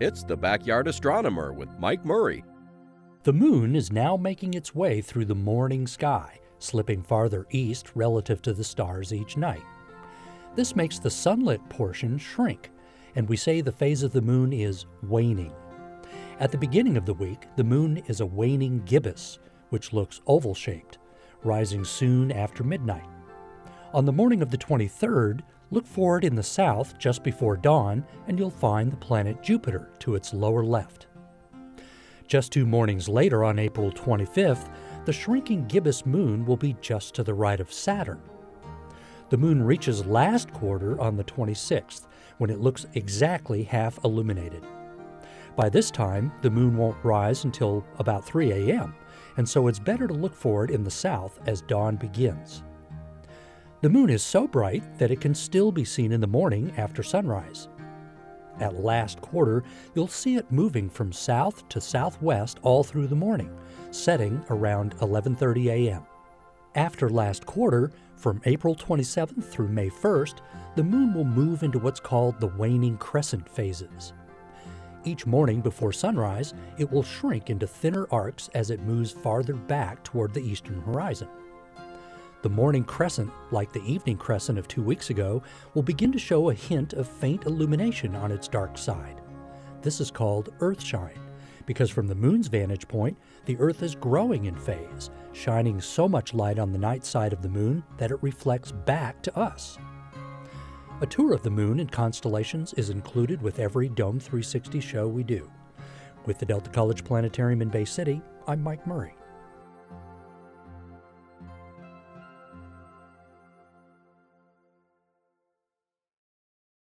It's the Backyard Astronomer with Mike Murray. The moon is now making its way through the morning sky, slipping farther east relative to the stars each night. This makes the sunlit portion shrink, and we say the phase of the moon is waning. At the beginning of the week, the moon is a waning gibbous, which looks oval shaped, rising soon after midnight. On the morning of the 23rd, look for it in the south just before dawn, and you'll find the planet Jupiter to its lower left. Just two mornings later, on April 25th, the shrinking gibbous moon will be just to the right of Saturn. The moon reaches last quarter on the 26th, when it looks exactly half illuminated. By this time, the moon won't rise until about 3 a.m., and so it's better to look for it in the south as dawn begins. The moon is so bright that it can still be seen in the morning after sunrise. At last quarter, you'll see it moving from south to southwest all through the morning, setting around 11:30 a.m. After last quarter, from April 27th through May 1st, the moon will move into what's called the waning crescent phases. Each morning before sunrise, it will shrink into thinner arcs as it moves farther back toward the eastern horizon. The morning crescent, like the evening crescent of two weeks ago, will begin to show a hint of faint illumination on its dark side. This is called earthshine, because from the moon's vantage point, the Earth is growing in phase, shining so much light on the night side of the moon that it reflects back to us. A tour of the moon and constellations is included with every Dome 360 show we do. With the Delta College Planetarium in Bay City, I'm Mike Murray.